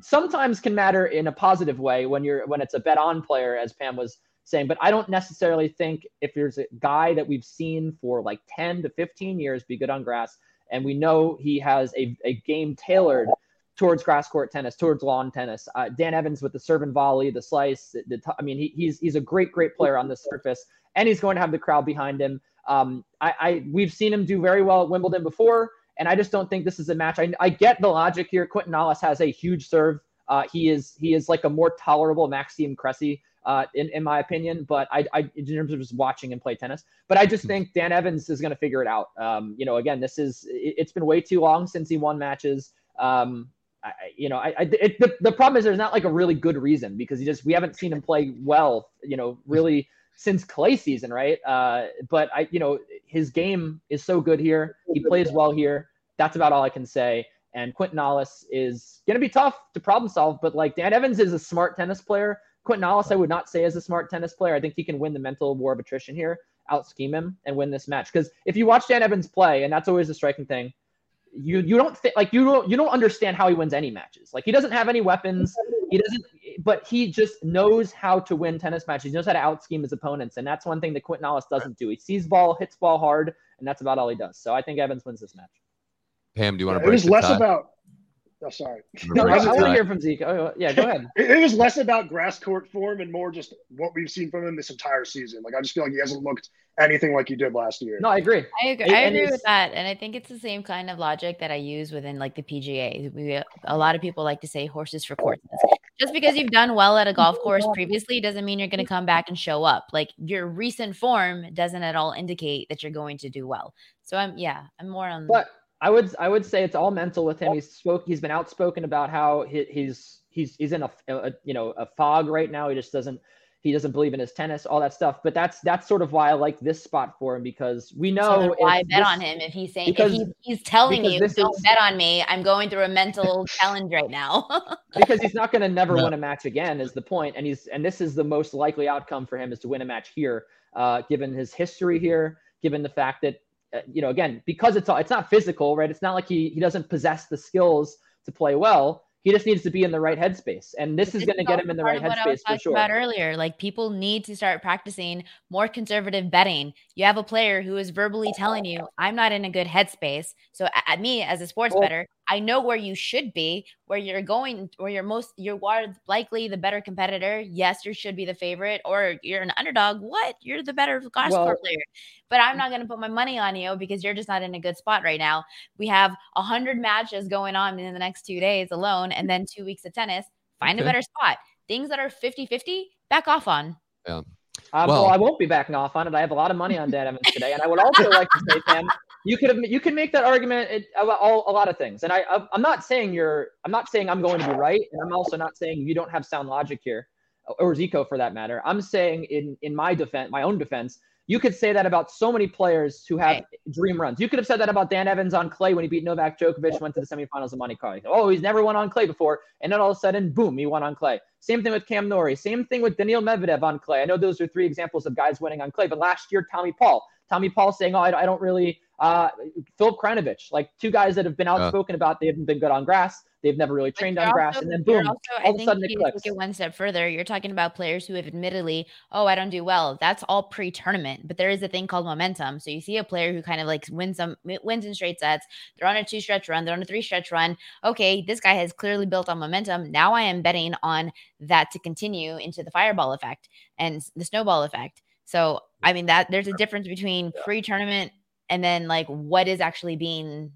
[SPEAKER 5] sometimes can matter in a positive way when you're when it's a bet on player, as Pam was saying. But I don't necessarily think if there's a guy that we've seen for like 10 to 15 years be good on grass and we know he has a, a game tailored towards grass court tennis, towards lawn tennis. Uh, Dan Evans with the serve and volley, the slice. The, the, I mean, he, he's he's a great, great player on the surface, and he's going to have the crowd behind him. Um, I, I we've seen him do very well at Wimbledon before, and I just don't think this is a match. I, I get the logic here. Quentin Halys has a huge serve. Uh, he is he is like a more tolerable Maxime Cressy uh, in, in my opinion. But I, I, in terms of just watching him play tennis, but I just hmm. think Dan Evans is going to figure it out. Um, you know, again, this is it, has been way too long since he won matches. Um, I, you know, I, I it, the, the problem is there's not like a really good reason because he just we haven't seen him play well. You know, really since clay season, right? Uh, but I, you know, his game is so good here. He plays well here. That's about all I can say. And Quentin Halys is going to be tough to problem solve, but like Dan Evans is a smart tennis player. Quentin Halys, I would not say is a smart tennis player. I think he can win the mental war of attrition here, out scheme him, and win this match. Because if you watch Dan Evans play, and that's always a striking thing, you you don't think like you don't you don't understand how he wins any matches. Like he doesn't have any weapons. He doesn't, but he just knows how to win tennis matches. He knows how to out scheme his opponents, and that's one thing that Quentin Halys doesn't do. He sees ball, hits ball hard, and that's about all he does. So I think Evans wins this match.
[SPEAKER 2] Pam, do you want to?
[SPEAKER 3] it was less tie? about. Oh, sorry.
[SPEAKER 5] No, I, I want to hear from Zeke. Oh, yeah, go ahead.
[SPEAKER 3] it, [laughs] it was less about grass court form and more just what we've seen from him this entire season. Like I just feel like he hasn't looked anything like he did last year.
[SPEAKER 5] No, I agree.
[SPEAKER 4] I agree. I agree with that, and I think it's the same kind of logic that I use within like the PGA. We a lot of people like to say horses for courses. Just because you've done well at a golf course previously doesn't mean you're going to come back and show up. Like your recent form doesn't at all indicate that you're going to do well. So I'm yeah, I'm more on.
[SPEAKER 5] But I would I would say it's all mental with him. He's spoke. He's been outspoken about how he, he's he's he's in a, a, you know a fog right now. He just doesn't he doesn't believe in his tennis, all that stuff. But that's that's sort of why I like this spot for him because we know
[SPEAKER 4] so why I bet this, on him if he's saying because, if he, he's telling you don't is, bet on me. I'm going through a mental [laughs] challenge right now. [laughs]
[SPEAKER 5] because he's not going to never no. win a match again is the point, and he's and this is the most likely outcome for him is to win a match here, uh, given his history here, given the fact that Uh, you know, again, because it's all, it's not physical, right? It's not like he he doesn't possess the skills to play well. He just needs to be in the right headspace, and this, this is going to get him in the right headspace for sure.
[SPEAKER 4] About earlier, like people need to start practicing more conservative betting. You have a player who is verbally telling you, "I'm not in a good headspace." So, at me as a sports well, better, I know where you should be, where you're going, where you're most, you are likely the better competitor. Yes, you should be the favorite, or you're an underdog. What? You're the better golf well, player. But I'm not going to put my money on you because you're just not in a good spot right now. We have a hundred matches going on in the next two days alone, and then two weeks of tennis. Find okay. a better spot. Things that are 50 50, back off on.
[SPEAKER 2] Yeah.
[SPEAKER 5] Um, well, well, I won't be backing off on it. I have a lot of money on Dan [laughs] Evans today, and I would also like to say, Pam, you could have you can make that argument about all, a lot of things. And I I'm not saying you're I'm not saying I'm going to be right, and I'm also not saying you don't have sound logic here, or Zico for that matter. I'm saying in in my defense, my own defense, you could say that about so many players who have dream runs. You could have said that about Dan Evans on clay when he beat Novak Djokovic, went to the semifinals of Monte Carlo. Oh, he's never won on clay before, and then all of a sudden, boom, he won on clay. Same thing with Cam Norrie. Same thing with Daniil Medvedev on clay. I know those are three examples of guys winning on clay, but last year, Tommy Paul. Tommy Paul saying, "Oh, I, I don't really." Uh, Filip Krajinovic, like two guys that have been outspoken uh, about they haven't been good on grass. They've never really trained on also, grass, and then boom, also, all of a sudden it clicks.
[SPEAKER 4] Take it one step further. You're talking about players who have admittedly, oh, I don't do well. That's all pre-tournament, but there is a thing called momentum. So you see a player who kind of like wins some wins in straight sets. They're on a two stretch run. They're on a three stretch run. Okay, this guy has clearly built on momentum. Now I am betting on that to continue into the fireball effect and the snowball effect. So I mean that there's a difference between pre-tournament and then like what is actually being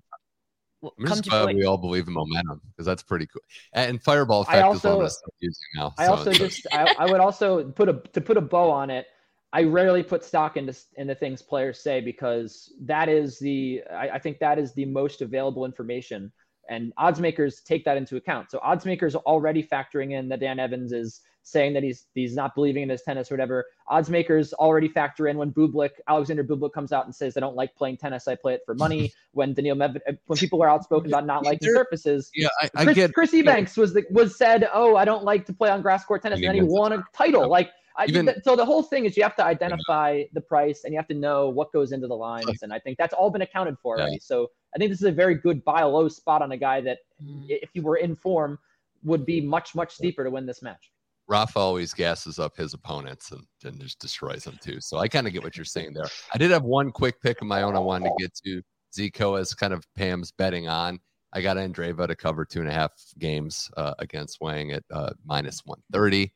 [SPEAKER 2] I'm just glad we all believe in momentum because that's pretty cool. And fireball effect also, is what I'm using now.
[SPEAKER 5] I also just I, I, would also put a to put a bow on it. I rarely put stock into into things players say because that is the I, I think that is the most available information and odds makers take that into account. So odds makers are already factoring in that Dan Evans is saying that he's he's not believing in his tennis or whatever. Odds makers already factor in when Bublik, Alexander Bublik comes out and says, I don't like playing tennis, I play it for money. [laughs] when Daniil Medvedev, uh, when people are outspoken about not liking there, surfaces.
[SPEAKER 2] Yeah, I, I
[SPEAKER 5] Chris,
[SPEAKER 2] get
[SPEAKER 5] Chris Eubanks was the, was said, Oh, I don't like to play on grass court tennis, and then he won a title. Like I, Even, so the whole thing is you have to identify the price and you have to know what goes into the lines, and I think that's all been accounted for yeah. already. So I think this is a very good buy low spot on a guy that, mm. if you were in form, would be much much steeper to win this match.
[SPEAKER 2] Rafa always gasses up his opponents and, and just destroys them too. So I kind of get what you're saying there. I did have one quick pick of my own I wanted to get to. Zico as kind of Pam's betting on. I got Andreeva to cover two and a half games uh, against Wang at uh, minus 130.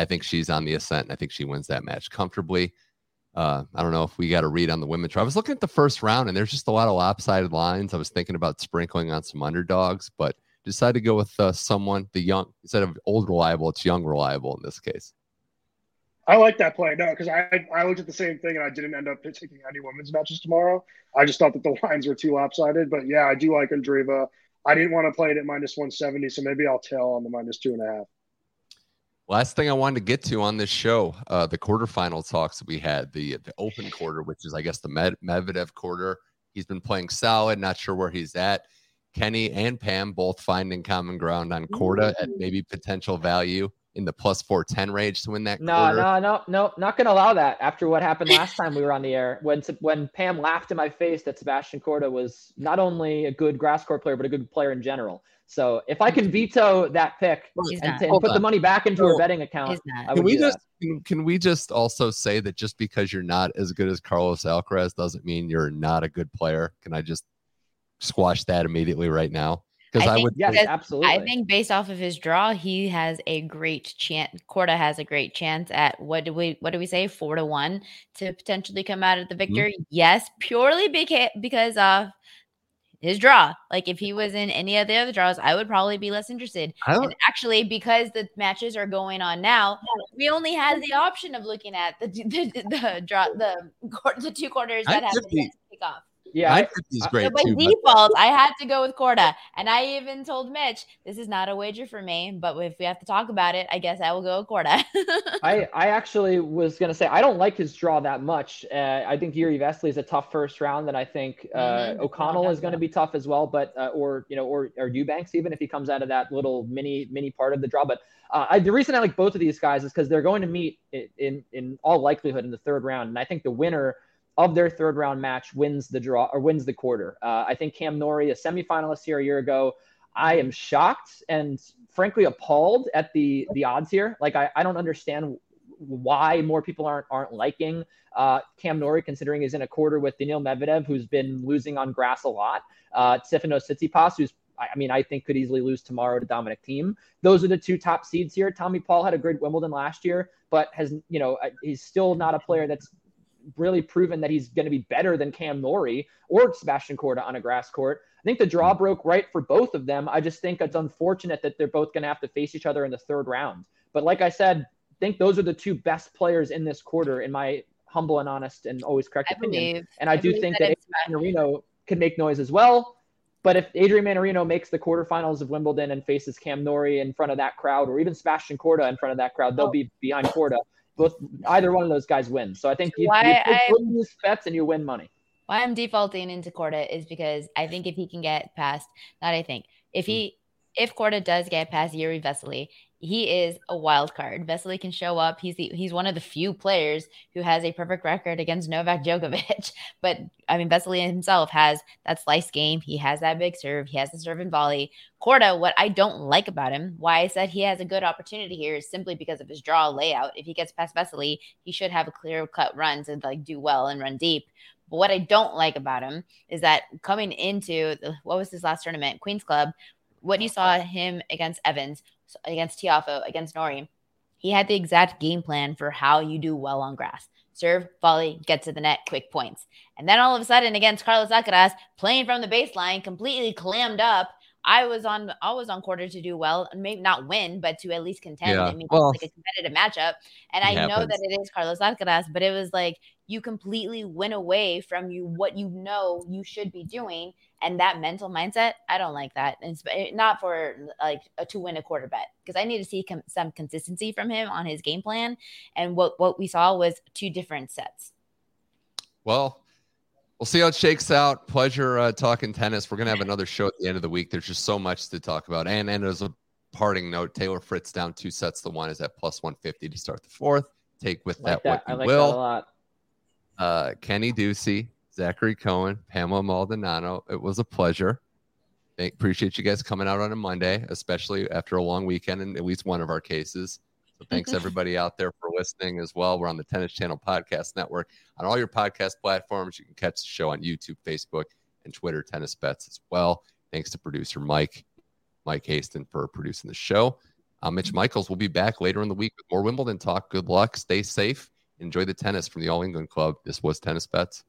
[SPEAKER 2] I think she's on the ascent. And I think she wins that match comfortably. Uh, I don't know if we got a read on the women's. I was looking at the first round and there's just a lot of lopsided lines. I was thinking about sprinkling on some underdogs, but – decided to go with uh, someone the young instead of old reliable, it's young reliable in this case.
[SPEAKER 3] I like that play. No, because I I looked at the same thing and I didn't end up taking any women's matches tomorrow. I just thought that the [laughs] lines were too lopsided. But yeah, I do like Andreeva. I didn't want to play it at minus 170, so maybe I'll tail on the minus two and a half.
[SPEAKER 2] Last thing I wanted to get to on this show, uh, the quarterfinal talks that we had, the the open [laughs] quarter, which is I guess the Med- Medvedev quarter. He's been playing solid, not sure where he's at Kenny and Pam both finding common ground on Korda at maybe potential value in the plus 410 range to win that
[SPEAKER 5] no,
[SPEAKER 2] quarter.
[SPEAKER 5] No, no, no, not going to allow that after what happened last time we were on the air. When when Pam laughed in my face that Sebastian Korda was not only a good grass court player, but a good player in general. So if I can veto that pick and, and, put on. the money back into a betting account,
[SPEAKER 2] can we just can, can, we just also say that just because you're not as good as Carlos Alcaraz doesn't mean you're not a good player? Can I just squash that immediately right now?
[SPEAKER 4] Because I, I, would, yes, absolutely. I think based off of his draw, he has a great chance. Korda has a great chance at what do we what do we say four to one to potentially come out of the victor? Mm-hmm. Yes, purely because because of his draw. Like if he was in any of the other draws, I would probably be less interested. And actually, because the matches are going on now, we only had the option of looking at the the, [laughs] the, the draw the the two quarters that have the kickoff.
[SPEAKER 5] Yeah, I,
[SPEAKER 2] great. So
[SPEAKER 4] by
[SPEAKER 2] too,
[SPEAKER 4] default, but... I had to go with Korda, and I even told Mitch this is not a wager for me. But if we have to talk about it, I guess I will go with Korda. [laughs]
[SPEAKER 5] I I actually was gonna say I don't like his draw that much. Uh, I think Jiri Vesely is a tough first round, and I think uh, mm-hmm. O'Connell is going to be tough as well. But uh, or you know or or Eubanks even if he comes out of that little mini mini part of the draw. But uh, I, the reason I like both of these guys is because they're going to meet in, in in all likelihood in the third round, and I think the winner of their third round match wins the draw or wins the quarter. Uh, I think Cam Norrie, a semifinalist here a year ago, I am shocked and frankly appalled at the the odds here. Like I, I don't understand why more people aren't aren't liking uh, Cam Norrie, considering he's in a quarter with Daniil Medvedev, who's been losing on grass a lot. Uh, Stefanos Tsitsipas, who's I mean, I think could easily lose tomorrow to Dominic Thiem. Those are the two top seeds here. Tommy Paul had a great Wimbledon last year, but has, you know, uh, he's still not a player that's really proven that he's going to be better than Cam Norrie or Sebastian Korda on a grass court. I think the draw mm-hmm. broke right for both of them. I just think it's unfortunate that they're both going to have to face each other in the third round. But like I said, I think those are the two best players in this quarter, in my humble and honest and always correct I opinion. Believe, and I, I do think that, that Adrian Mannarino can make noise as well. But if Adrian Mannarino makes the quarterfinals of Wimbledon and faces Cam Norrie in front of that crowd, or even Sebastian Korda in front of that crowd, they'll oh. be behind Korda both either one of those guys wins. So I think you, why you use bets and you win money.
[SPEAKER 4] Why I'm defaulting into Korda is because I think if he can get past, not I think if he if Korda does get past Jiri Vesely he is a wild card. Vesely can show up. He's the, he's one of the few players who has a perfect record against Novak Djokovic. [laughs] But I mean, Vesely himself has that slice game. He has that big serve. He has the serve and volley. Korda, what I don't like about him, why I said he has a good opportunity here, is simply because of his draw layout. If he gets past Vesely, he should have a clear cut run to like do well and run deep. But what I don't like about him is that coming into the, what was his last tournament, Queens Club, what you saw him against Evans against Tiafoe, against Norrie, he had the exact game plan for how you do well on grass. Serve, volley, get to the net, quick points. And then all of a sudden against Carlos Alcaraz, playing from the baseline, completely clammed up. I was on I was on Korda to do well maybe not win, but to at least contend. Yeah. I mean, well, like a competitive matchup. And I happens. know that it is Carlos Alcaraz, but it was like you completely went away from you what you know you should be doing and that mental mindset i don't like that and eh, not for like a to win a quarter bet because i need to see com- some consistency from him on his game plan and what what we saw was two different sets.
[SPEAKER 2] Well we'll see how it shakes out. Pleasure uh, talking tennis. We're gonna have another show at the end of the week. There's just so much to talk about. And and as a parting note taylor fritz down two sets to one is at plus 150 to start the fourth. Take with
[SPEAKER 5] like
[SPEAKER 2] that, that,
[SPEAKER 5] what you
[SPEAKER 2] like will.
[SPEAKER 5] that a lot.
[SPEAKER 2] Uh, Kenny Ducey, Zachary Cohen, Pamela Maldonado. It was a pleasure. Thank, appreciate you guys coming out on a Monday, especially after a long weekend in at least one of our cases. So thanks [laughs] everybody out there for listening as well. We're on the Tennis Channel Podcast Network on all your podcast platforms. You can catch the show on YouTube, Facebook, and Twitter, Tennis Bets as well. Thanks to producer Mike, Mike Haston for producing the show. Uh, Mitch Michaels will be back later in the week with more Wimbledon talk. Good luck. Stay safe enjoy the tennis from the All England Club. This was Tennis Bets.